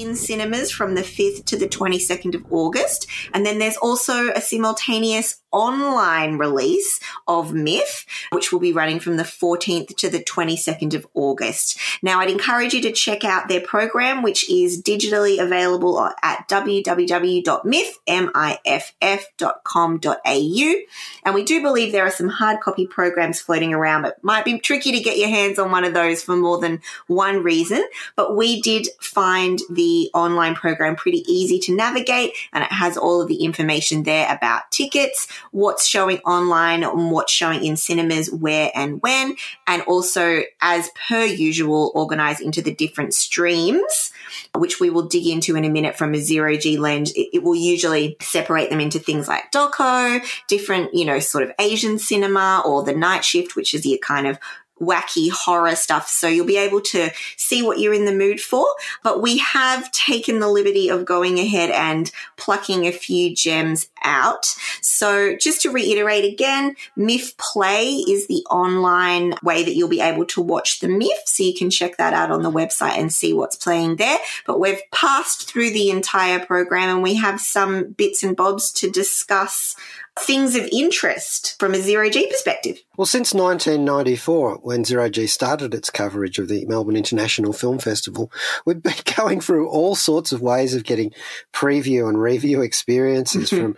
in cinemas from the 5th to the 22nd of August. And then there's also a simultaneous online release of Myth, which will be running from the 14th to the 22nd of August. Now, I'd encourage you to check out their program, which is digitally available at www.myff.com.au. And we do believe there are some hard copy programs floating around, but might be tricky to get your hands on one of those for more than one reason. But we did find the online program pretty easy to navigate, and it has all of the information there about tickets, what's showing online and what's showing in cinemas, where and when, and also, as per usual, organized into the different streams, which we will dig into in a minute from a zero G lens. It, it will usually separate them into things like doco, different, you know, sort of Asian cinema, or the night shift, which is your kind of wacky horror stuff. So you'll be able to see what you're in the mood for. But we have taken the liberty of going ahead and plucking a few gems out. So just to reiterate again, MIF Play is the online way that you'll be able to watch the MIF. So you can check that out on the website and see what's playing there. But we've passed through the entire program and we have some bits and bobs to discuss things of interest from a zero G perspective? Well, since 1994, when Zero G started its coverage of the Melbourne International Film Festival, we've been going through all sorts of ways of getting preview and review experiences mm-hmm. from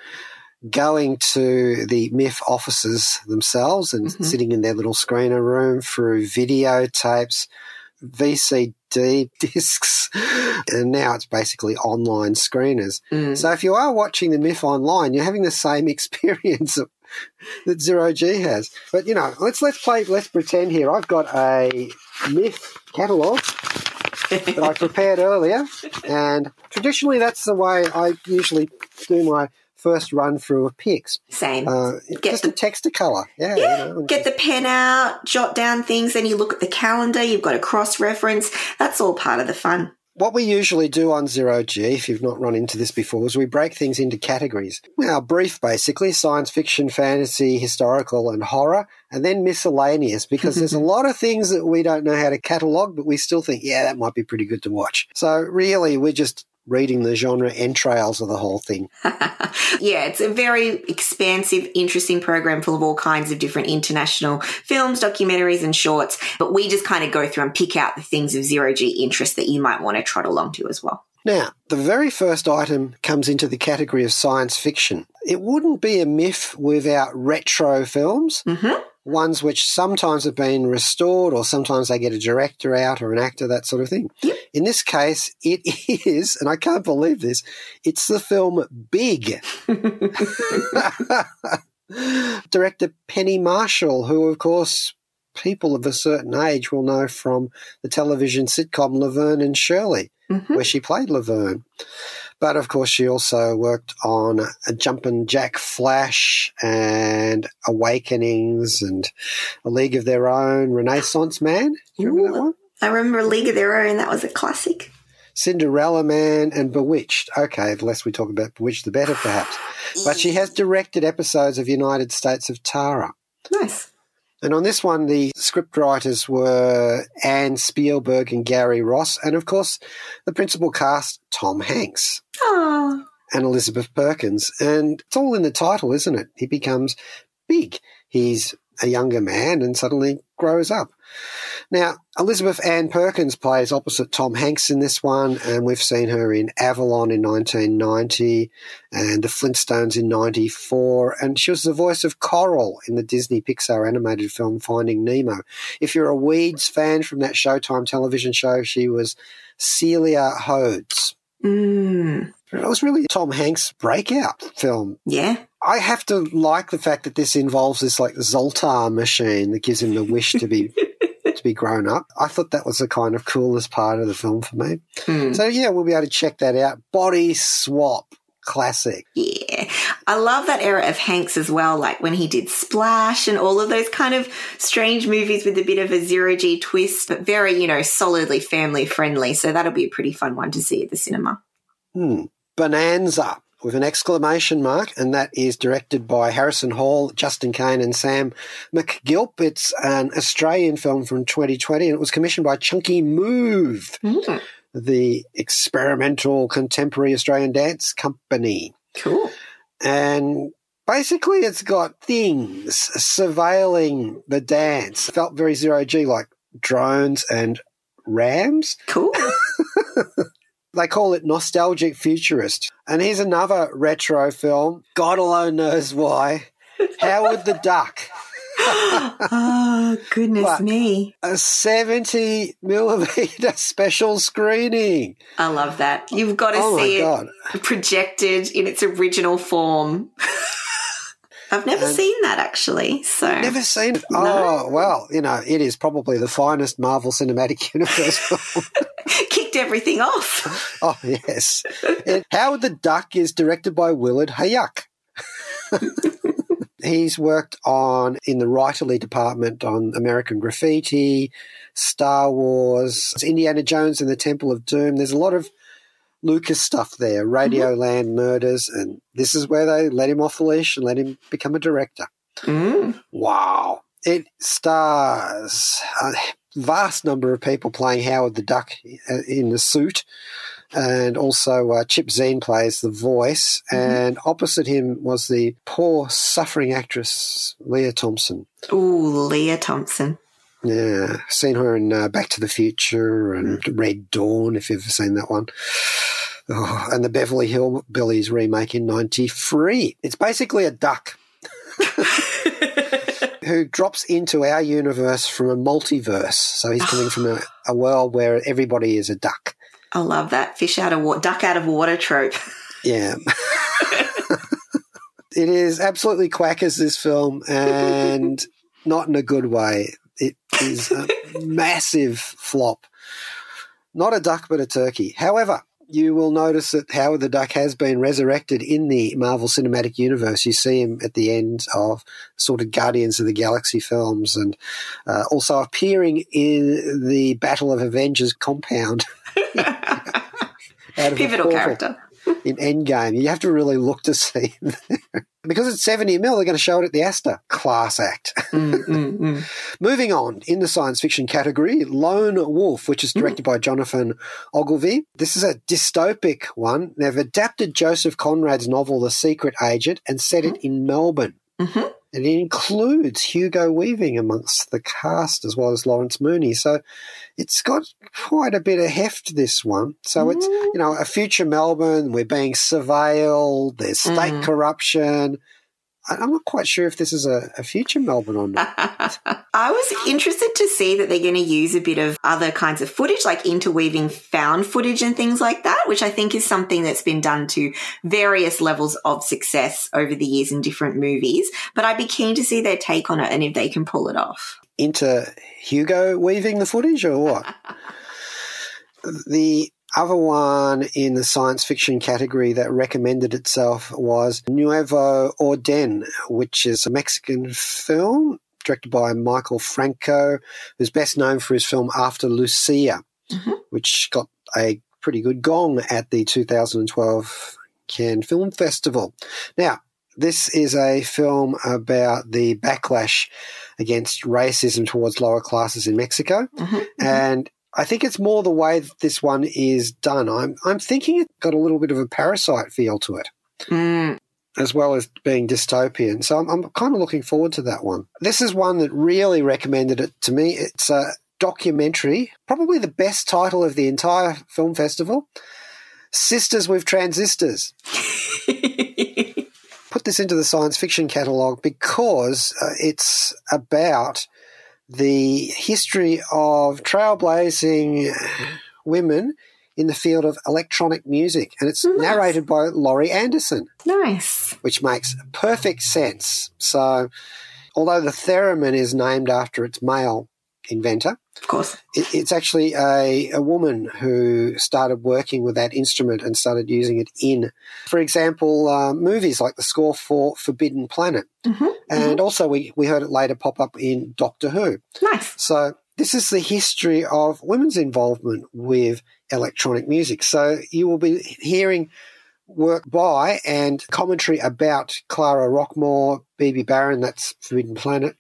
going to the MIF offices themselves and mm-hmm. sitting in their little screener room through videotapes, VCD discs, and now it's basically online screeners. Mm. So if you are watching the MIF online, you're having the same experience that Zero G has. But you know, let's let's play. Let's pretend here. I've got a MIF catalog that I prepared earlier, and traditionally that's the way I usually do my first run through of pics. Same. Uh, get just the, a text to color. Yeah. yeah. You know, get the pen out, jot down things, then you look at the calendar, you've got a cross reference. That's all part of the fun. What we usually do on Zero G, if you've not run into this before, is we break things into categories. Now, brief basically science fiction, fantasy, historical, and horror, and then miscellaneous because there's a lot of things that we don't know how to catalog, but we still think, yeah, that might be pretty good to watch. So, really, we're just reading the genre entrails of the whole thing. yeah, it's a very expansive, interesting program full of all kinds of different international films, documentaries, and shorts. But we just kind of go through and pick out the things of zero G interest that you might want to trot along to as well. Now, the very first item comes into the category of science fiction. It wouldn't be a myth without retro films. Mm-hmm ones which sometimes have been restored or sometimes they get a director out or an actor, that sort of thing. Yep. In this case, it is, and I can't believe this, it's the film Big. Director Penny Marshall, who, of course, people of a certain age will know from the television sitcom Laverne and Shirley, mm-hmm. where she played Laverne. But of course, she also worked on a Jumpin' Jack Flash and Awakenings and A League of Their Own, Renaissance Man. Do you remember Ooh, that one? I remember League of Their Own. That was a classic. Cinderella Man and Bewitched. Okay, the less we talk about Bewitched, the better, perhaps. But she has directed episodes of United States of Tara. Nice. And on this one, the scriptwriters were Anne Spielberg and Gary Ross, and of course, the principal cast, Tom Hanks. Aww. And Elizabeth Perkins. And it's all in the title, isn't it? He becomes big. He's a younger man and suddenly grows up. Now, Elizabeth Ann Perkins plays opposite Tom Hanks in this one, and we've seen her in Avalon in 1990 and The Flintstones in 94, and she was the voice of Coral in the Disney Pixar animated film Finding Nemo. If you're a Weeds fan from that Showtime television show, she was Celia Hodes. Mm. It was really Tom Hanks' breakout film. Yeah. I have to like the fact that this involves this like Zoltar machine that gives him the wish to be to be grown up. I thought that was the kind of coolest part of the film for me. Hmm. So yeah, we'll be able to check that out. Body swap. Classic. Yeah. I love that era of Hanks as well, like when he did Splash and all of those kind of strange movies with a bit of a zero G twist, but very, you know, solidly family friendly. So that'll be a pretty fun one to see at the cinema. Hmm. Bonanza with an exclamation mark, and that is directed by Harrison Hall, Justin Kane, and Sam McGilp. It's an Australian film from 2020, and it was commissioned by Chunky Move, Mm, the experimental contemporary Australian dance company. cool. And basically, it's got things surveilling the dance. Felt very zero G, like drones and rams. Cool. They call it nostalgic futurist. And here's another retro film. God alone knows why. Howard the Duck. oh, goodness What? me. A 70 millimeter special screening. I love that. You've got to Oh see it projected in its original form. I've never And- seen that actually. So Never seen it. No. Oh, well, you know, it is probably the finest Marvel Cinematic Universe everything off. Oh, yes. Howard the Duck is directed by Willard Huyck. He's worked on, in the writerly department, on American Graffiti, Star Wars, Indiana Jones and the Temple of Doom. There's a lot of Lucas stuff there, Radioland Murders, and this is where they let him off the leash and let him become a director. Mm. Wow. It stars a vast number of people playing Howard the Duck in the suit. And also, uh, Chip Zien plays the voice. And opposite him was the poor, suffering actress, Lea Thompson. Ooh, Lea Thompson. Yeah, seen her in uh, Back to the Future and Red Dawn, if you've ever seen that one. Oh, and the Beverly Hillbillies remake in 93. It's basically a duck who drops into our universe from a multiverse. So he's ah. coming from a, a world where everybody is a duck. I love that fish out of water, duck out of water trope. Yeah. it is absolutely quackers, this film, and not in a good way. It is a massive flop. Not a duck, but a turkey. However, you will notice that Howard the Duck has been resurrected in the Marvel Cinematic Universe. You see him at the end of sort of Guardians of the Galaxy films and uh, also appearing in the Battle of Avengers compound. Out of a Pivotal character. In Endgame. You have to really look to see him there. because it's 70 mil, they're going to show it at the Astor. Class act. Mm, mm, mm. Moving on, in the science fiction category, Lone Wolf, which is directed by Jonathan Ogilvie. This is a dystopic one. They've adapted Joseph Conrad's novel, The Secret Agent, and set it in Melbourne. Mhm. And it includes Hugo Weaving amongst the cast as well as Lawrence Mooney. So it's got quite a bit of heft, this one. So it's, you know, a future Melbourne, we're being surveilled, there's state Mm. corruption. I'm not quite sure if this is a, a future Melbourne or not. I was interested to see that they're going to use a bit of other kinds of footage, like interweaving found footage and things like that, which I think is something that's been done to various levels of success over the years in different movies. But I'd be keen to see their take on it and if they can pull it off. into Hugo weaving the footage or what? the other one in the science fiction category that recommended itself was Nuevo Orden, which is a Mexican film directed by Michael Franco, who's best known for his film After Lucia, Mhm. which got a pretty good gong at the 2012 Cannes Film Festival. Now, this is a film about the backlash against racism towards lower classes in Mexico. Mhm. And I think it's more the way that this one is done. I'm, I'm thinking it got a little bit of a parasite feel to it, Mm, as well as being dystopian. So I'm, I'm kind of looking forward to that one. This is one that really recommended it to me. It's a documentary, probably the best title of the entire film festival Sisters with Transistors. put this into the science fiction catalogue because uh, it's about the history of trailblazing women in the field of electronic music. And it's Nice. narrated by Laurie Anderson, nice. which makes perfect sense. So, although the theremin is named after its male inventor. Of course. It, it's actually a, a woman who started working with that instrument and started using it in, for example, uh, movies like the score for Forbidden Planet. Mhm, And also, we, we heard it later pop up in Doctor Who. Nice. So, this is the history of women's involvement with electronic music. So, you will be hearing work by and commentary about Clara Rockmore, Bebe Barron, that's Forbidden Planet,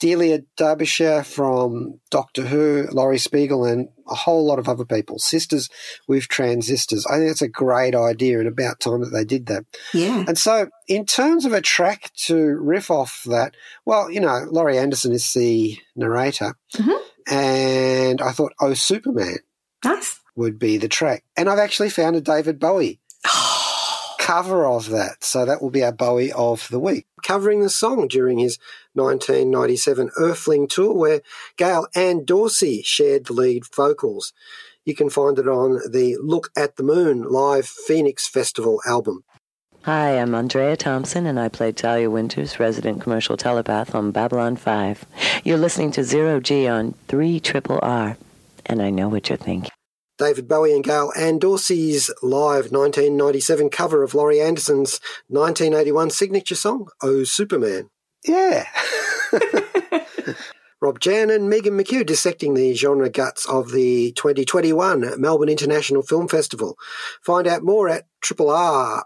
Delia Derbyshire from Doctor Who, Laurie Spiegel, and a whole lot of other people. Sisters with Transistors. I think that's a great idea and about time that they did that. Yeah. And so, in terms of a track to riff off that, well, you know, Laurie Anderson is the narrator, Mhm. and I thought, Oh, Superman Nice. would be the track. And I've actually found a David Bowie cover of that. So that will be our Bowie of the week. Covering the song during his 1997 Earthling tour, where Gail Ann Dorsey shared the lead vocals. You can find it on the Look at the Moon live Phoenix Festival album. Hi, I'm Andrea Thompson, and I play Talia Winters, resident commercial telepath on Babylon 5. You're listening to Zero G on 3 Triple R, and I know what you're thinking. David Bowie and Gail Ann Dorsey's live 1997 cover of Laurie Anderson's 1981 signature song, Oh Superman. Yeah. Rob Jan and Megan McKeough dissecting the genre guts of the 2021 Melbourne International Film Festival. Find out more at triplr.org.au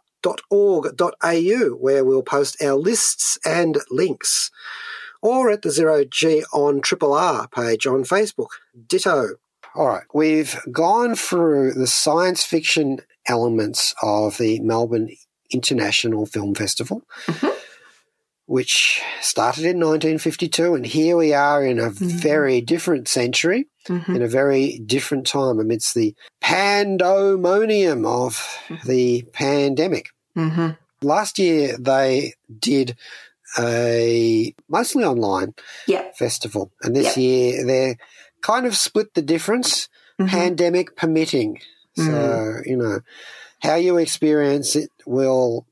where we'll post our lists and links. Or at the Zero G on Triple R page on Facebook. Ditto. All right, we've gone through the science fiction elements of the Melbourne International Film Festival, which started in 1952, and here we are in a very different century, Mhm. in a very different time amidst the pandemonium of the pandemic. Mhm. Last year, they did a mostly online Yep. festival, and this Yep. year they're kind of split the difference, Mhm. pandemic permitting. So you know how you experience it will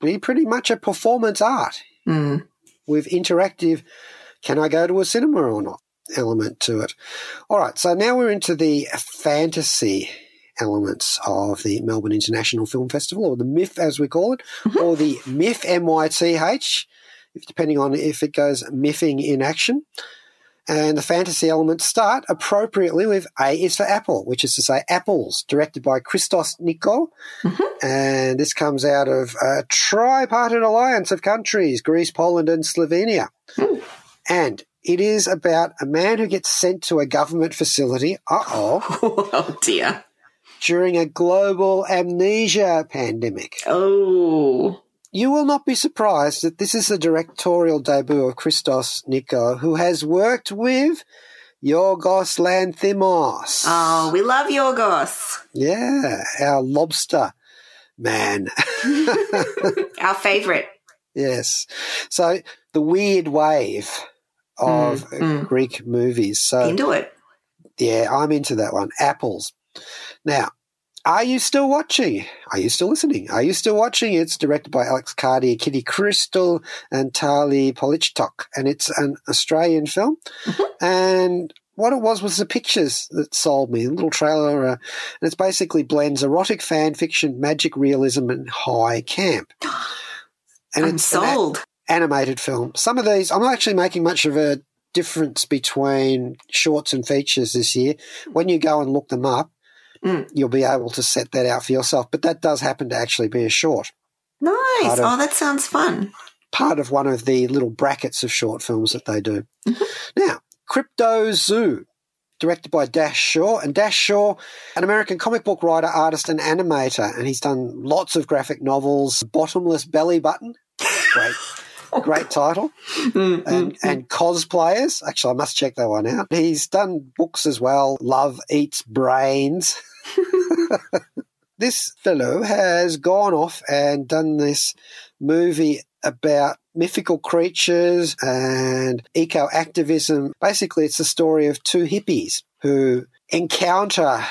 be pretty much a performance art Mm. with interactive. Can I go to a cinema or not? Element to it. All right, so now we're into the fantasy elements of the Melbourne International Film Festival, or the MIF as we call it, or the MIF MYTH, depending on if it goes miffing in action. And the fantasy elements start appropriately with A is for Apple, which is to say Apples, directed by Christos Nikou. And this comes out of a tripartite alliance of countries, Greece, Poland, and Slovenia. And it is about a man who gets sent to a government facility, uh oh, oh dear. during a global amnesia pandemic. Oh. You will not be surprised that this is the directorial debut of Christos Nikou, who has worked with Yorgos Lanthimos. Oh, we love Yorgos. Yeah, our lobster man. Our favourite. yes. So the weird wave of Mm, mm. Greek movies. So Into it. yeah, I'm into that one. Apples. Now, are you still watching? Are you still listening? Are you still watching? It's directed by Alex Cardi, Kitty Crystal, and Tali Polichtok, and it's an Australian film. And what it was was the pictures that sold me. A little trailer, uh, and it's basically blends erotic fan fiction, magic realism, and high camp. And I'm it's an sold. animated film. Some of these, I'm not actually making much of a difference between shorts and features this year. When you go and look them up, Mm. you'll be able to set that out for yourself. But that does happen to actually be a short, Nice. Part of- Oh, that sounds fun. part of one of the little brackets of short films that they do. Now, Crypto Zoo. Directed by Dash Shaw. And Dash Shaw, an American comic book writer, artist, and animator. And he's done lots of graphic novels. Bottomless Belly Button. Great. Great title. Mm, and, and cosplayers. Actually, I must check that one out. He's done books as well. Love Eats Brains. this fellow has gone off and done this movie about mythical creatures and eco activism. Basically, it's the story of two hippies who encounter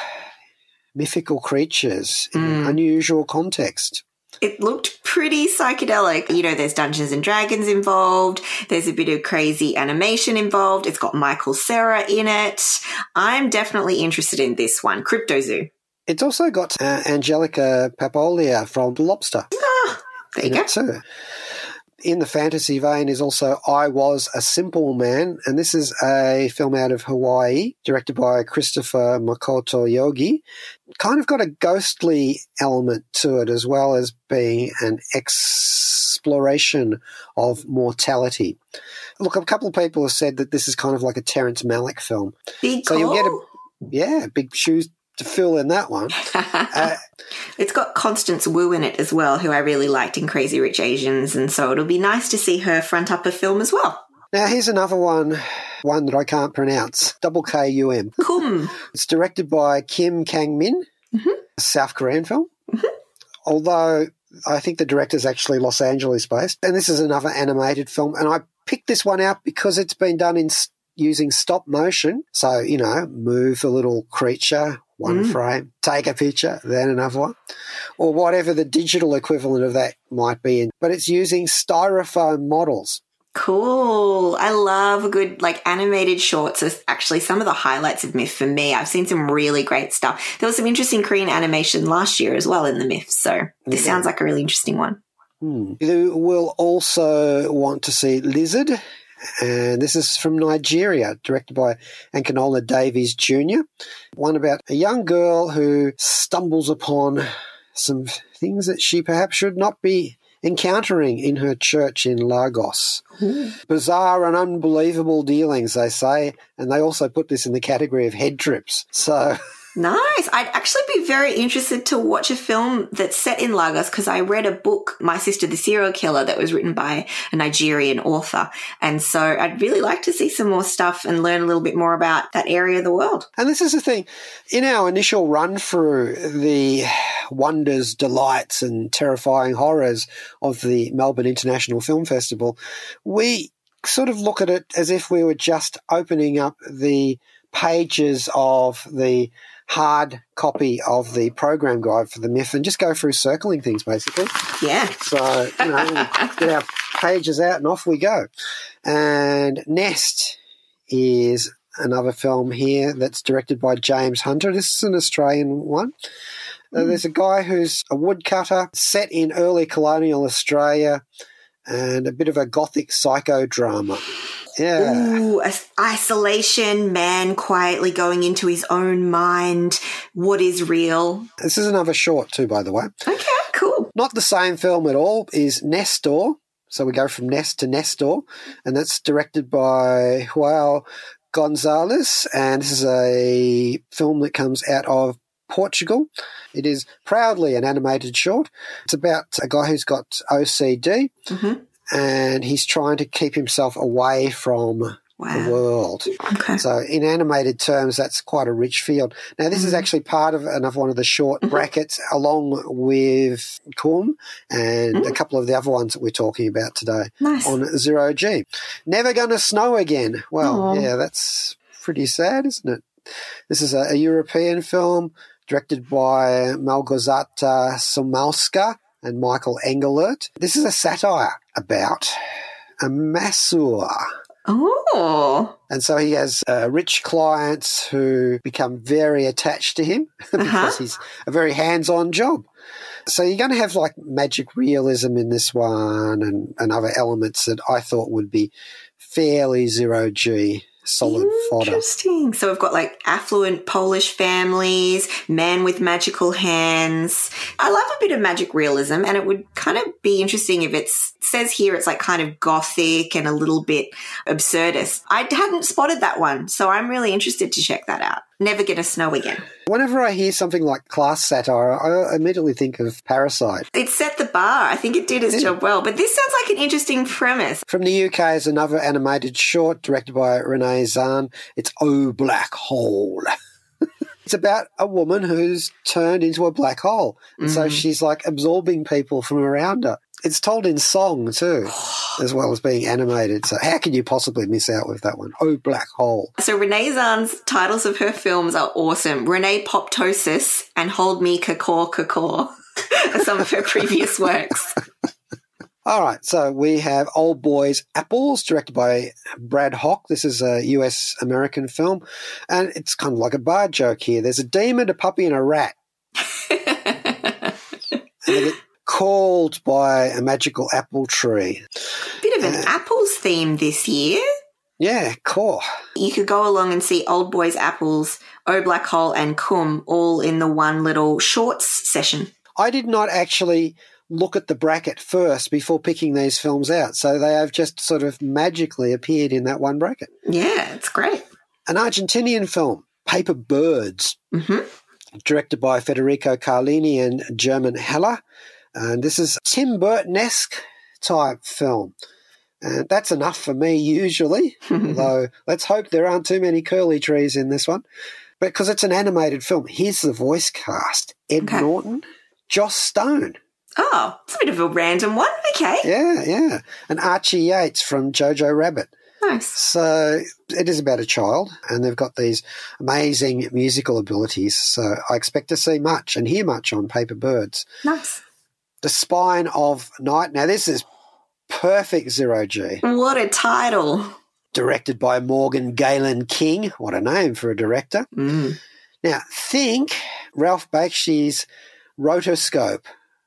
mythical creatures in an Mm. unusual context. It looked pretty psychedelic. You know, there's Dungeons and Dragons involved. There's a bit of crazy animation involved. It's got Michael Cera in it. I'm definitely interested in this one, Crypto Zoo. It's also got uh, Angeliki Papoulia from Lobster. Ah, there you go. too. In the fantasy vein is also I Was a Simple Man, and this is a film out of Hawaii, directed by Christopher Makoto Yogi. Kind of got a ghostly element to it as well as being an exploration of mortality. Look, a couple of people have said that this is kind of like a Terrence Malick film. Big So you'll get a- Yeah, big shoes to fill in that one. Uh, it's got Constance Wu in it as well, who I really liked in Crazy Rich Asians, and so it'll be nice to see her front up a film as well. now here's another one, one that I can't pronounce. Double K U M. Kum. It's directed by Kim Kang Min, Mm-hmm. a South Korean film. Although I think the director's actually Los Angeles based. And this is another animated film. And I picked this one out because it's been done in using stop motion. So, you know, move a little creature, one Mm. frame, take a picture, then another one, or whatever the digital equivalent of that might be. In. But it's using styrofoam models. Cool. I love good like animated shorts. Is actually some of the highlights of MIF for me. I've seen some really great stuff. There was some interesting Korean animation last year as well in the MIF. So this Yeah. sounds like a really interesting one. Hmm. You will also want to see Lizard, and this is from Nigeria, directed by Akinola Davies Jr. One about a young girl who stumbles upon some things that she perhaps should not be encountering in her church in Lagos. Mm-hmm. Bizarre and unbelievable dealings, they say, and they also put this in the category of head trips. So, Nice. I'd actually be very interested to watch a film that's set in Lagos because I read a book, My Sister the Serial Killer, that was written by a Nigerian author. And so I'd really like to see some more stuff and learn a little bit more about that area of the world. And this is the thing. In our initial run through the wonders, delights, and terrifying horrors of the Melbourne International Film Festival, we sort of look at it as if we were just opening up the pages of the hard copy of the program guide for the MIF and just go through circling things basically. Yeah. So, you know, get our pages out and off we go. And Nest is another film here that's directed by James Hunter. This is an Australian one. Uh, there's a guy who's a woodcutter set in early colonial Australia and a bit of a gothic psychodrama. Yeah. Ooh, isolation, man quietly going into his own mind. What is real? This is another short, too, by the way. Okay, cool. Not the same film at all, is Nestor. So we go from Nest to Nestor, and that's directed by Joao Gonzalez, and this is a film that comes out of Portugal. It is proudly an animated short. It's about a guy who's got OCD, Mhm. And he's trying to keep himself away from the world. Okay. So, in animated terms, that's quite a rich field. Now, this is mm-hmm. actually part of another one of the short mm-hmm. brackets, along with Kum and a mm-hmm. couple of the other ones that we're talking about today Nice. on Zero G. Never Gonna Snow Again. Well, Aw. yeah, that's pretty sad, isn't it? This is a, a European film directed by Malgorzata Szumowska and Michael Englert. This is a satire about a masseur. Oh. And so he has uh, rich clients who become very attached to him because Uh-huh. he's a very hands on job. So you're going to have like magic realism in this one and, and other elements that I thought would be fairly zero G solid fodder. Interesting. So we've got like affluent Polish families, man with magical hands. I love a bit of magic realism, and it would kind of be interesting if it says here it's like kind of gothic and a little bit absurdist. I hadn't spotted that one, so I'm really interested to check that out. Never gonna snow again. Whenever I hear something like class satire, I immediately think of Parasite. It set the bar. I think it did its job well. But this sounds like an interesting premise. From the UK is another animated short directed by Renee Zhan. It's Oh Black Hole. it's about a woman who's turned into a black hole. And so mm-hmm. she's like absorbing people from around her. It's told in song too, as well as being animated. So how can you possibly miss out with that one? Oh Black Hole. So Renee Zhan's titles of her films are awesome. Reneepoptosis and Hold Me Kakor Kakor. as some of her previous works. All right, so we have Old Boys Apples, directed by Brad Hock. This is a US American film, and it's kind of like a bar joke here. There's a demon, a puppy, and a rat. and called by a magical apple tree. Bit of an apples theme this year. Yeah, cool. You could go along and see Old Boys Apples, O Black Hole, and Kum all in the one little shorts session. I did not actually look at the bracket first before picking these films out, so they have just sort of magically appeared in that one bracket. Yeah, it's great. An Argentinian film, Paper Birds, hmm directed by Federico Carlini and German Heller. And this is Tim Burton esque type film. And that's enough for me usually, although let's hope there aren't too many curly trees in this one. Because it's an animated film. Here's the voice cast Ed Okay. Norton, Joss Stone. Oh, it's a bit of a random one. Okay. Yeah, yeah. And Archie Yates from Jojo Rabbit. Nice. So it is about a child, and they've got these amazing musical abilities. So I expect to see much and hear much on Paper Birds. Nice. The Spine of Night. Now, this is perfect zero G. What a title. Directed by Morgan Galen King. What a name for a director. Mm. Now, think Ralph Bakshi's rotoscope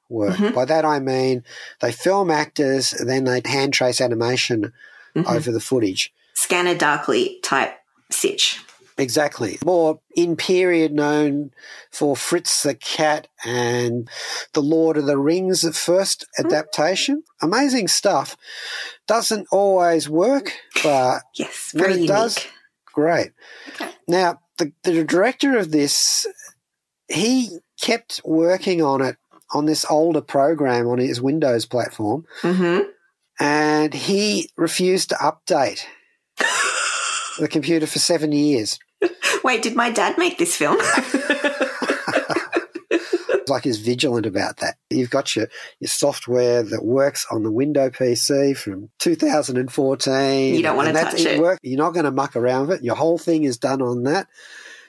work. Mhm. By that I mean they film actors, then they hand trace animation Mhm. over the footage. Scanner Darkly type sitch. Exactly. More in period known for Fritz the Cat and the Lord of the Rings first adaptation. Amazing stuff. Doesn't always work, but Yes, When it unique. does- great. Okay. Now, the, the director of this, he kept working on it on this older program on his Windows platform, hmm and he refused to update the computer for seven years. Wait, did my dad make this film? It's like he's vigilant about that. You've got your, your software that works on the Window PC from 2014. You don't want to touch it. Work. You're not going to muck around with it. Your whole thing is done on that.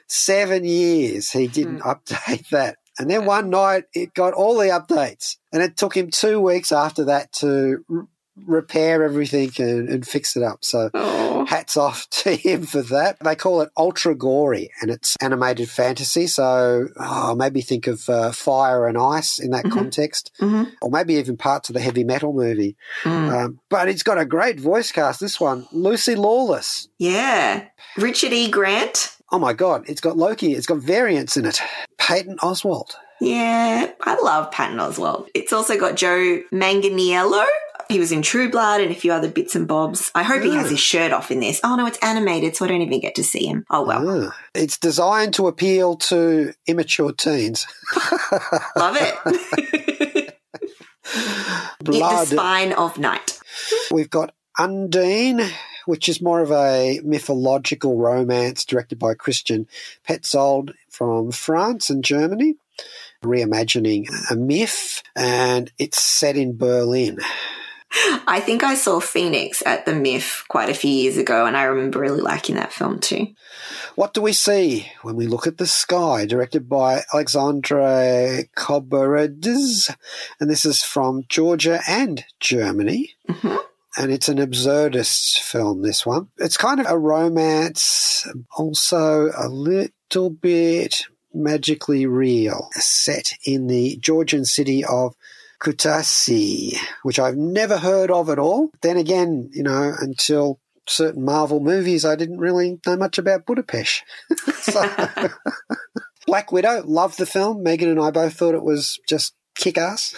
Seven years he didn't Hmm. update that. And then one night it got all the updates. And it took him two weeks after that to repair everything and, and fix it up. So oh. hats off to him for that. They call it ultra gory and it's animated fantasy. So oh, maybe think of uh, fire and ice in that Mhm. context, Mhm. or maybe even parts of the heavy metal movie. Mm. Um, but it's got a great voice cast. This one, Lucy Lawless. Yeah. Richard E. Grant. Oh my God, it's got Loki. It's got variants in it. Patton Oswalt. Yeah, I love Patton Oswalt. It's also got Joe Manganiello. He was in True Blood and a few other bits and bobs. I hope he has his shirt off in this. Oh no, it's animated, so I don't even get to see him. Oh well, Ah. It's designed to appeal to immature teens. love it. Eat the spine of night. We've got Undine, which is more of a mythological romance directed by Christian Petzold from France and Germany, reimagining a myth, and it's set in Berlin. I think I saw Phoenix at the MIF quite a few years ago, and I remember really liking that film too. What do we see when we look at the sky? Directed by Alexandre Koberidze, and this is from Georgia and Germany. Mhm. And it's an absurdist film, this one. It's kind of a romance, also a little bit magically real, set in the Georgian city of Kutaisi, which I've never heard of at all. Then again, you know, until certain Marvel movies, I didn't really know much about Budapest. so, Black Widow, loved the film. Megan and I both thought it was just kick ass.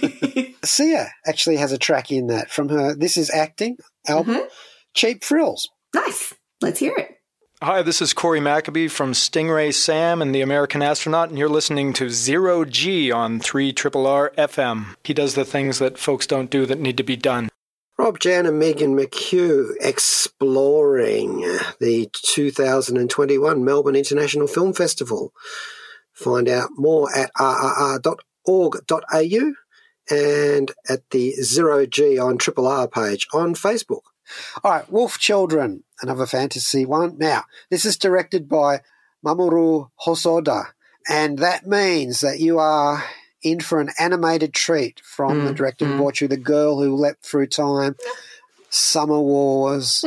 Sia actually has a track in that from her This Is Acting album, mm-hmm. Cheap Frills. nice. Let's hear it. Hi, this is Cory McAbee from Stingray Sam and the American Astronaut, and you're listening to Zero G on 3 R FM. He does the things that folks don't do that need to be done. Rob Jan and Megan McKeough exploring the 2021 Melbourne International Film Festival. Find out more at rrr.org.au and at the Zero G on Triple R page on Facebook. All right, Wolf Children, another fantasy one. Now, this is directed by Mamoru Hosoda, and that means that you are in for an animated treat from the mm, director who mm. brought you The Girl Who Leapt Through Time, Summer Wars,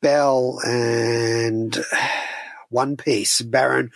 Belle, and One Piece, Baron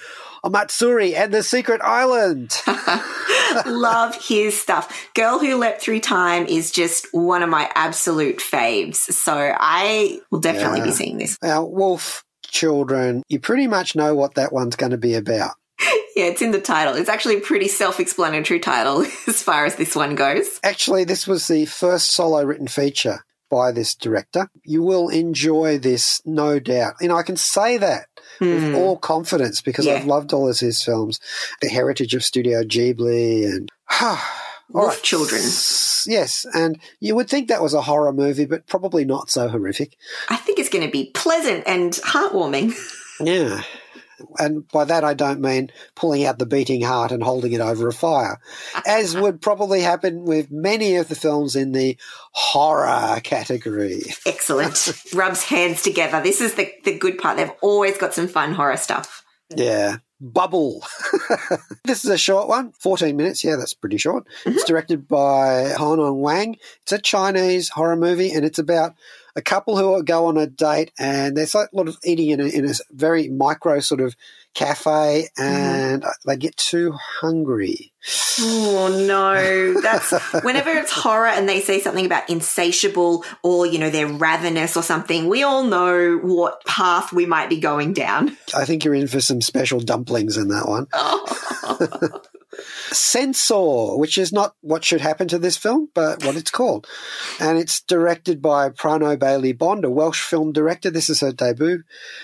Omatsuri, and The Secret Island. Love his stuff. Girl Who Leapt Through Time is just one of my absolute faves. So I will definitely be seeing this. Now, Wolf Children, you pretty much know what that one's going to be about. Yeah, it's in the title. It's actually a pretty self explanatory title as far as this one goes. Actually, this was the first solo written feature by this director. You will enjoy this, no doubt. And I can say that with all confidence because Hmm. Yeah. I've loved all of his films. The heritage of Studio Ghibli and. Wolf Children. Yes, and you would think that was a horror movie, but probably not so horrific. I think it's going to be pleasant and heartwarming. Yeah. And by that, I don't mean pulling out the beating heart and holding it over a fire, as would probably happen with many of the films in the horror category. Excellent. Rubs hands together. This is the, the good part. They've always got some fun horror stuff. Yeah. Bubble. this is a short one, 14 minutes. Yeah, that's pretty short. Mm-hmm. It's directed by Hanon Wang. It's a Chinese horror movie and it's about a couple who go on a date and there's a lot of eating in a, in a very micro sort of cafe mm-hmm. and they get too hungry. Oh no. That's whenever it's horror and they say something about insatiable or, you know, they're ravenous or something, we all know what path we might be going down. I think you're in for some special dumplings in that one. Censor, which is not what should happen to this film, but what it's called. And it's directed by Prano Bailey Bond, a Welsh film director. This is her debut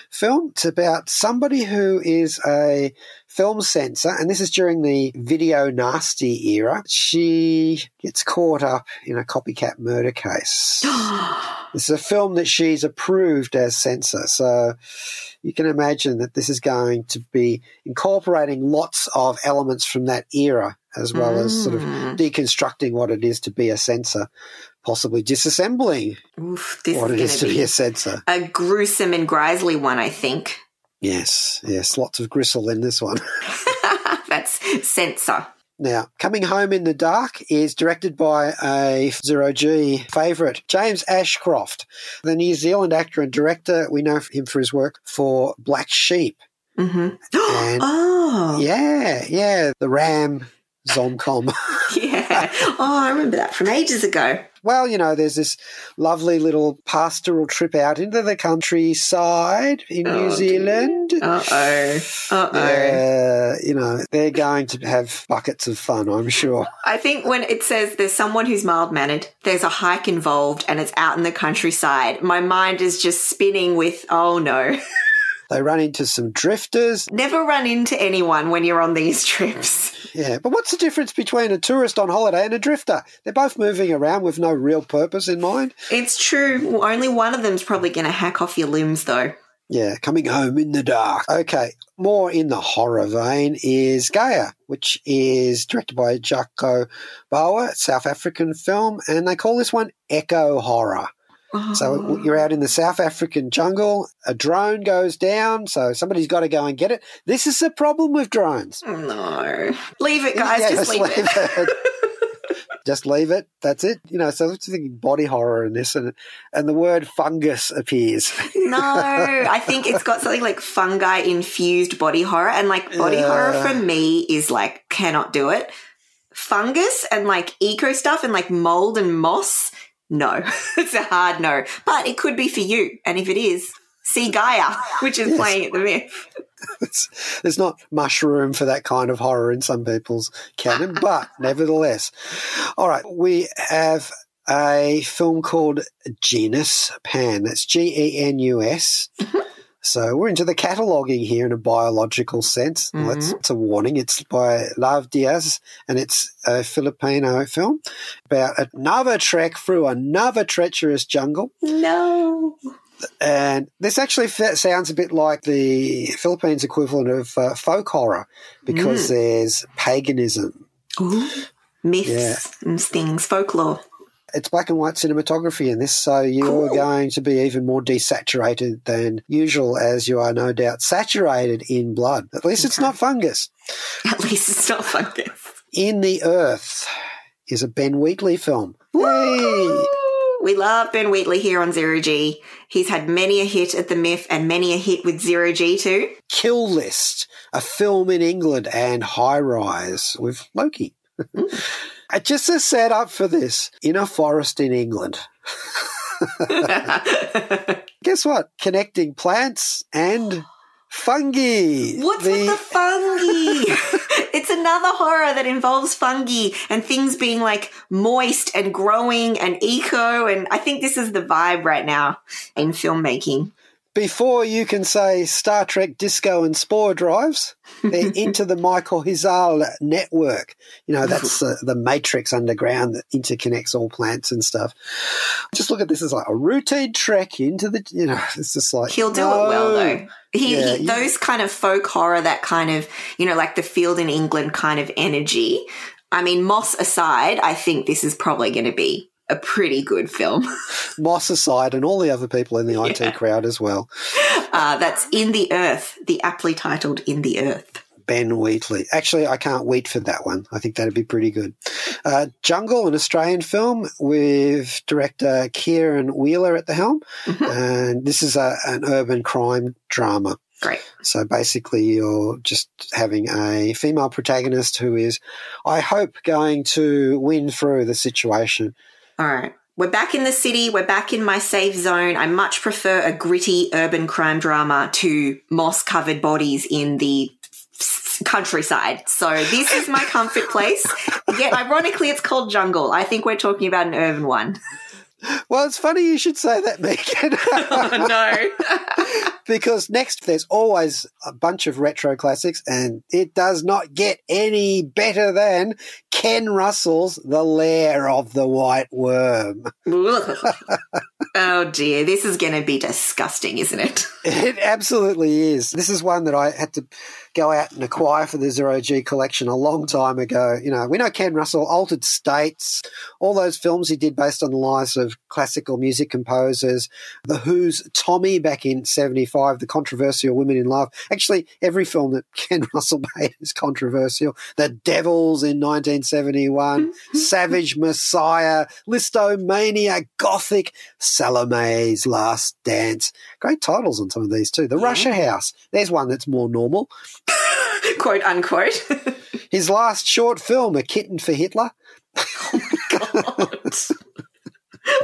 film. It's about somebody who is a film censor, and this is during the video nasty era. She gets caught up in a copycat murder case. This is a film that she's approved as censor. So you can imagine that this is going to be incorporating lots of elements from that era, as well as sort of mm. deconstructing what it is to be a censor, possibly disassembling Oof, this what it is is to to be be a censor. a gruesome and grisly one, I think. Yes, yes, lots of gristle in this one. That's censor. Now, Coming Home in the Dark is directed by a Zero G favourite, James Ashcroft, the New Zealand actor and director. We know him for his work for Black Sheep. hmm And oh, yeah, yeah, the Ram Zomcom. yeah. Oh, I remember that from ages ago. Well, you know, there's this lovely little pastoral trip out into the countryside in New Oh, Zealand. Uh oh. Uh oh. You know, they're going to have buckets of fun, I'm sure. I think when it says there's someone who's mild mannered, there's a hike involved, and it's out in the countryside, my mind is just spinning with, oh no. They run into some drifters. Never run into anyone when you're on these trips. Yeah, but what's the difference between a tourist on holiday and a drifter? They're both moving around with no real purpose in mind. It's true. Only one of them's probably going to hack off your limbs, though. Yeah, coming home in the dark. Okay, more in the horror vein is Gaia, which is directed by Jaco Bouwer, South African film, and they call this one Echo Horror. Oh. So you're out in the South African jungle, a drone goes down, so somebody's got to go and get it. This is the problem with drones. No. Leave it, guys. Yeah, just leave it. it. just leave it. That's it. You know, so I'm thinking body horror in this, and and the word fungus appears. No, I think it's got something like fungi infused body horror. And like body Yeah. horror for me is like, cannot do it. Fungus and like eco stuff and like mold and moss, no. it's a hard no. But it could be for you. And if it is, see Gaia, which is playing at the myth. It's- There's not mushroom for that kind of horror in some people's canon, but nevertheless. All right, we have a film called Genus Pan. That's G E N U S. So we're into the cataloguing here in a biological sense. Well, That's it's a warning. It's by Lav Diaz, and it's a Filipino film about another trek through another treacherous jungle. No. And this actually sounds a bit like the Philippines equivalent of uh, folk horror because there's paganism. Ooh. Myths Yeah. and things, folklore. It's black and white cinematography in this, so you're Cool. going to be even more desaturated than usual, as you are no doubt saturated in blood. At least it's not fungus. At least it's not fungus. In the Earth is a Ben Wheatley film. Woo! We love Ben Wheatley here on Zero G. He's had many a hit at the MIF and many a hit with Zero G too. Kill List, A Field in England, and High Rise with Loki. Mm. Just a setup for this in a forest in England. Guess what? Connecting plants and fungi. What's with the fungi? it's another horror that involves fungi and things being like moist and growing and eco. And I think this is the vibe right now in filmmaking. Before you can say Star Trek disco and spore drives, they're into the mycorrhizal network. You know, that's uh, the matrix underground that interconnects all plants and stuff. Just look at this as like a routine trek into the, you know, it's just like. He'll do no. it well though. He, Yeah, he those kind of folk horror, that kind of you know, like the field in England kind of energy. I mean, Moss aside, I think this is probably going to be a pretty good film. Moss aside and all the other people in the IT crowd as well. Uh, that's In the Earth, the aptly titled In the Earth. Ben Wheatley. Actually, I can't wait for that one. I think that'd be pretty good. Uh, Jungle, an Australian film with director Kieran Wheeler at the helm. And this is a, an urban crime drama. Great. So basically, you're just having a female protagonist who is, I hope, going to win through the situation. All right. We're back in the city. We're back in my safe zone. I much prefer a gritty urban crime drama to moss covered bodies in the countryside. So this is my comfort place. Yet ironically, it's called jungle. I think we're talking about an urban one. Well, it's funny you should say that, Megan. no. because next there's always a bunch of retro classics, and it does not get any better than Ken Russell's The Lair of the White Worm. oh dear. This is going to be disgusting, isn't it? It absolutely is. This is one that I had to go out and acquire for the Zero G collection a long time ago. You know, we know Ken Russell, Altered States, all those films he did based on the lives of classical music composers, The Who's Tommy back in 75, The Controversial Women in Love. Actually, every film that Ken Russell made is controversial. The Devils in 1971, mm-hmm. Savage Messiah, Lisztomania, Gothic, Salome's Last Dance. Great titles on some of these too. The Russia House. There's one that's more normal. Quote unquote. His last short film, A Kitten for Hitler. Oh my God.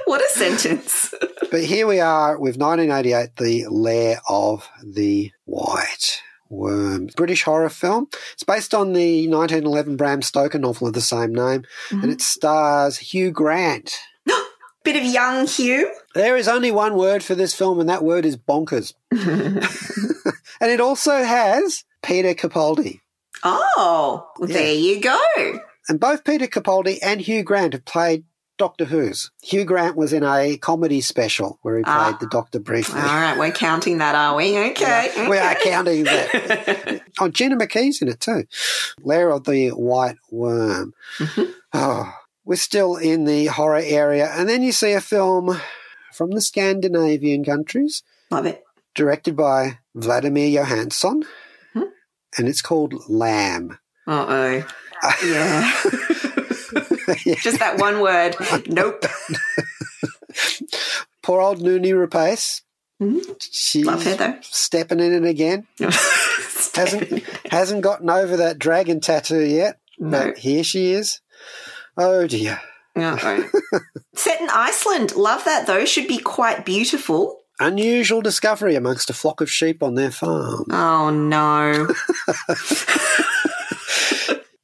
what a sentence. But here we are with 1988, The Lair of the White Worm. British horror film. It's based on the 1911 Bram Stoker novel of the same name, and mm-hmm. it stars Hugh Grant. Bit of young Hugh. There is only one word for this film, and that word is bonkers. and it also has Peter Capaldi. Oh, well, Yeah. there you go. And both Peter Capaldi and Hugh Grant have played Doctor Who's. Hugh Grant was in a comedy special where he played Ah. the Doctor briefly. All right, we're counting that, are we? Okay. We are counting that. oh, Gina McKee's in it too. Lair of the White Worm. Mm-hmm. Oh, we're still in the horror area. And then you see a film from the Scandinavian countries, Love it. directed by Valdimar Jóhannsson. And it's called Lamb. Uh oh. Yeah. Just that one word. Nope. Poor old Noomi Rapace. Mhm. She's Love her though. stepping in it again. Hasn't hasn't gotten over that dragon tattoo yet. No. But here she is. Oh dear. Set in Iceland. Love that though. Should be quite beautiful. Unusual discovery amongst a flock of sheep on their farm. Oh no.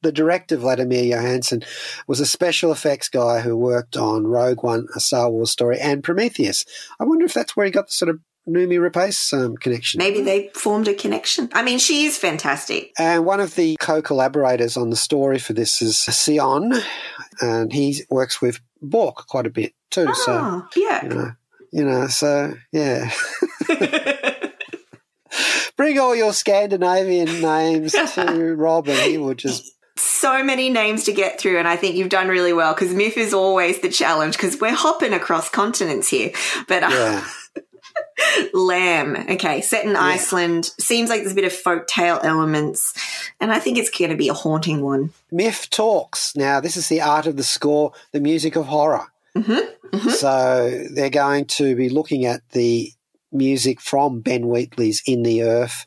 The director, Valdimar Jóhannsson, was a special effects guy who worked on Rogue One, A Star Wars Story, and Prometheus. I wonder if that's where he got the sort of Noomi Rapace um, connection. Maybe they formed a connection. I mean, she is fantastic. And one of the co-collaborators on the story for this is Sjón, and he works with Björk quite a bit too. So you yeah. know, you know, so yeah. Bring all your Scandinavian names to Rob, and he will just so many names to get through, and I think you've done really well because MIFF is always the challenge because we're hopping across continents here. But uh, yeah. Lamb. Okay, set in Iceland. Seems like there's a bit of folk tale elements, and I think it's going to be a haunting one. MIFF Talks. Now, this is the art of the score, the music of horror. Mm-hmm. So they're going to be looking at the music from Ben Wheatley's In the Earth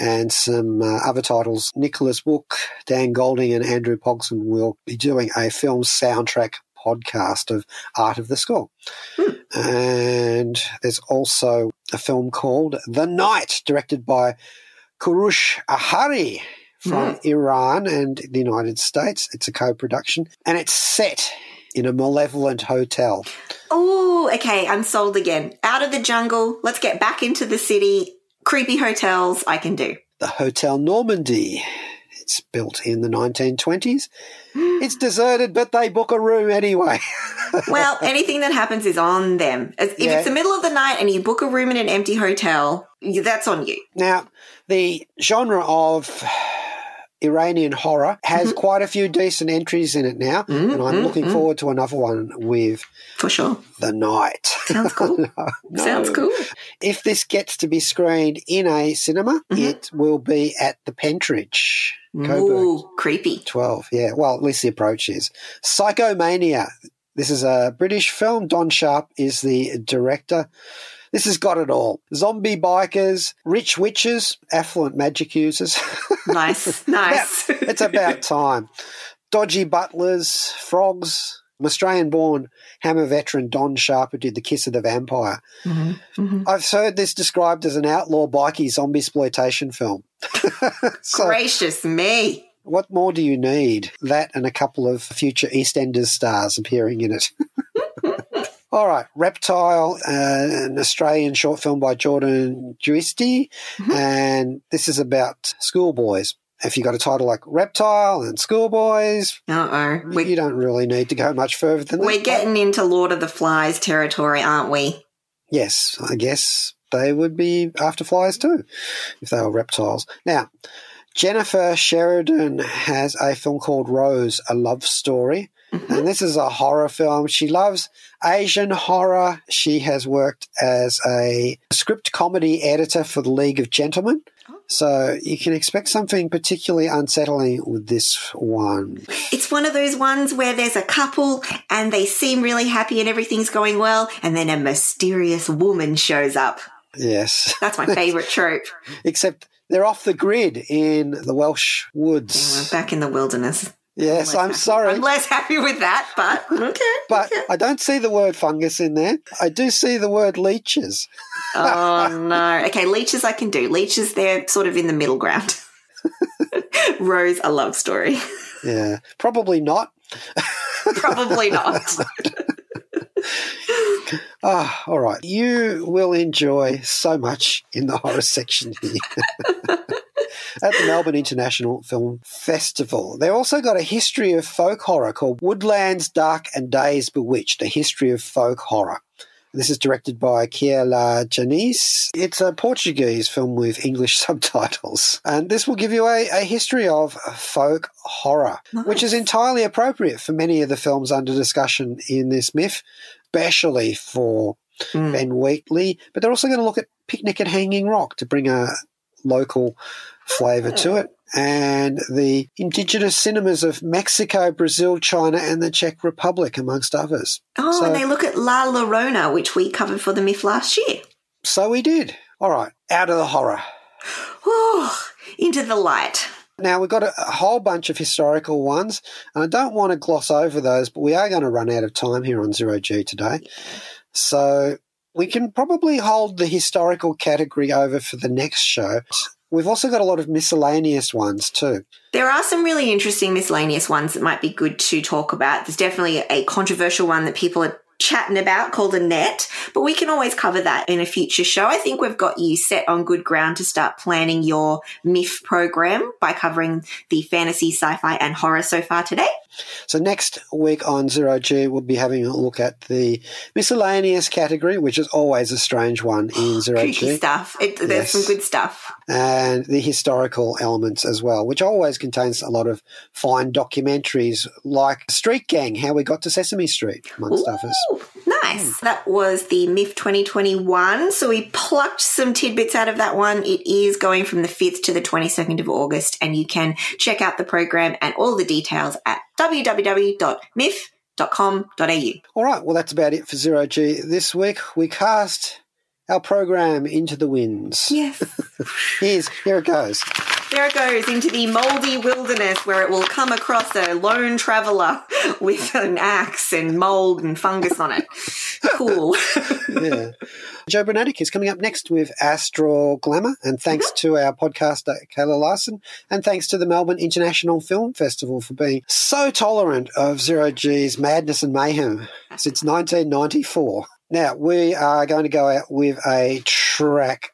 and some uh, other titles. Nicholas Buc, Dan Golding, and Andrew Pogson will be doing a film soundtrack podcast of Art of the Score. Hmm. And there's also a film called The Night, directed by Kourosh Ahari from hmm. Iran and the United States. It's a co production and it's set in a malevolent hotel. Oh, okay. I'm sold again. Out of the jungle. Let's get back into the city. Creepy hotels. I can do. the Hotel Normandy. It's built in the 1920s. It's deserted, but they book a room anyway. Well, anything that happens is on them. If Yeah. it's the middle of the night and you book a room in an empty hotel, that's on you. now, the genre of Iranian horror has mm-hmm. quite a few decent entries in it now, mm-hmm. and I'm mm-hmm. looking forward to another one with For sure. The Night. Sounds cool. No. Sounds cool. If this gets to be screened in a cinema, it will be at the Pentridge. Coburg. Ooh, creepy. 12, yeah. Well, at least the approach is. Psychomania. This is a British film. Don Sharp is the director. This has got it all. Zombie bikers, rich witches, affluent magic users. Nice. Nice. it's about time. Dodgy butlers, frogs. Australian born Hammer veteran Don Sharp, who did The Kiss of the Vampire. Mm-hmm, mm-hmm. I've heard this described as an outlaw bikie zombie exploitation film. so, Gracious me. what more do you need? That and a couple of future EastEnders stars appearing in it. All right, Reptile, uh, an Australian short film by Jordan Giusti, and this is about schoolboys. If you got a title like Reptile and Schoolboys, Uh oh. you don't really need to go much further than that. we're getting into Lord of the Flies territory, aren't we? Yes, I guess they would be after flies too, if they were reptiles. Now, Jennifer Sheridan has a film called Rose, a love story. And this is a horror film. She loves Asian horror. She has worked as a script comedy editor for the League of Gentlemen. Oh. So you can expect something particularly unsettling with this one. It's one of those ones where there's a couple and they seem really happy and everything's going well, and then a mysterious woman shows up. Yes. That's my favourite trope. Except they're off the grid in the Welsh woods. back in the wilderness. Yes, I'm sorry. I'm less happy with that, but okay. But I don't see the word fungus in there. I do see the word leeches. Oh no. Okay, leeches I can do. Leeches, they're sort of in the middle ground. Rose, a love story. Yeah, probably not. Probably not. Ah, all right. You will enjoy so much in the horror section here. At the Melbourne International Film Festival. They've also got a history of folk horror called Woodlands Dark and Days Bewitched, a history of folk horror. This is directed by Kier-La Janisse. It's a Portuguese film with English subtitles. And this will give you a, a history of folk horror, which is entirely appropriate for many of the films under discussion in this MIFF, especially for hmm. Ben Wheatley. But they're also going to look at Picnic at Hanging Rock to bring a local flavour to it. And the indigenous cinemas of Mexico, Brazil, China, and the Czech Republic, amongst others. Oh, So- and they look at La Llorona, which we covered for the MIFF last year. So we did. All right, out of the horror. Oh, into the light. Now, we've got a, a whole bunch of historical ones, and I don't want to gloss over those, but we are going to run out of time here on Zero G today. So we can probably hold the historical category over for the next show. We've also got a lot of miscellaneous ones too. There are some really interesting miscellaneous ones that might be good to talk about. There's definitely a controversial one that people are chatting about called Annette, but we can always cover that in a future show. I think we've got you set on good ground to start planning your MIFF program by covering the fantasy, sci-fi and horror so far today. So next week on Zero G, we'll be having a look at the miscellaneous category, which is always a strange one in Zero G, stuff. It, there's Yes. some good stuff. and the historical elements as well, which always contains a lot of fine documentaries like Street Gang, How We Got to Sesame Street, amongst others. Ooh, Nice. Hmm. That was the MIFF 2021. So we plucked some tidbits out of that one. It is going from the 5th to the 22nd of August, and you can check out the program and all the details at www.miff.com.au. All right, well, that's about it for Zero G this week. We cast our program into the winds. Yes. Here's, here it goes. There it goes into the moldy wilderness where it will come across a lone traveller with an axe and mold and fungus on it. Cool. Yeah. Joe Brunatic is coming up next with Astral Glamour. And thanks to our podcaster, uh, Kayla Larson. And thanks to the Melbourne International Film Festival for being so tolerant of Zero G's madness and mayhem since 1994. Now, we are going to go out with a track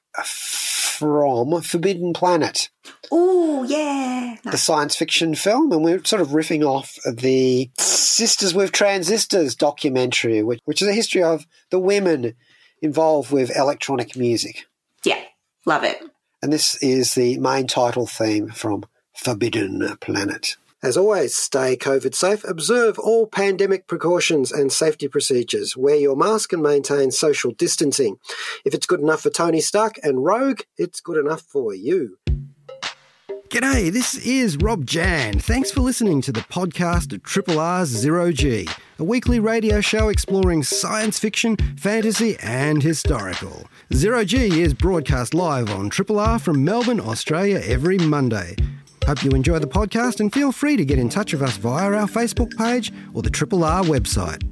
from Forbidden Planet, Oh, yeah. the science fiction film, and we're sort of riffing off the Sisters with Transistors documentary, which, which is a history of the women involved with electronic music. Yeah. Love it. And this is the main title theme from Forbidden Planet. As always, stay COVID safe, observe all pandemic precautions and safety procedures, wear your mask and maintain social distancing. If it's good enough for Tony Stark and Rogue, it's good enough for you. G'day, this is Rob Jan. Thanks for listening to the podcast of Triple R's Zero G, a weekly radio show exploring science fiction, fantasy, and historical. Zero G is broadcast live on Triple R from Melbourne, Australia every Monday. Hope you enjoy the podcast and feel free to get in touch with us via our Facebook page or the Triple R website.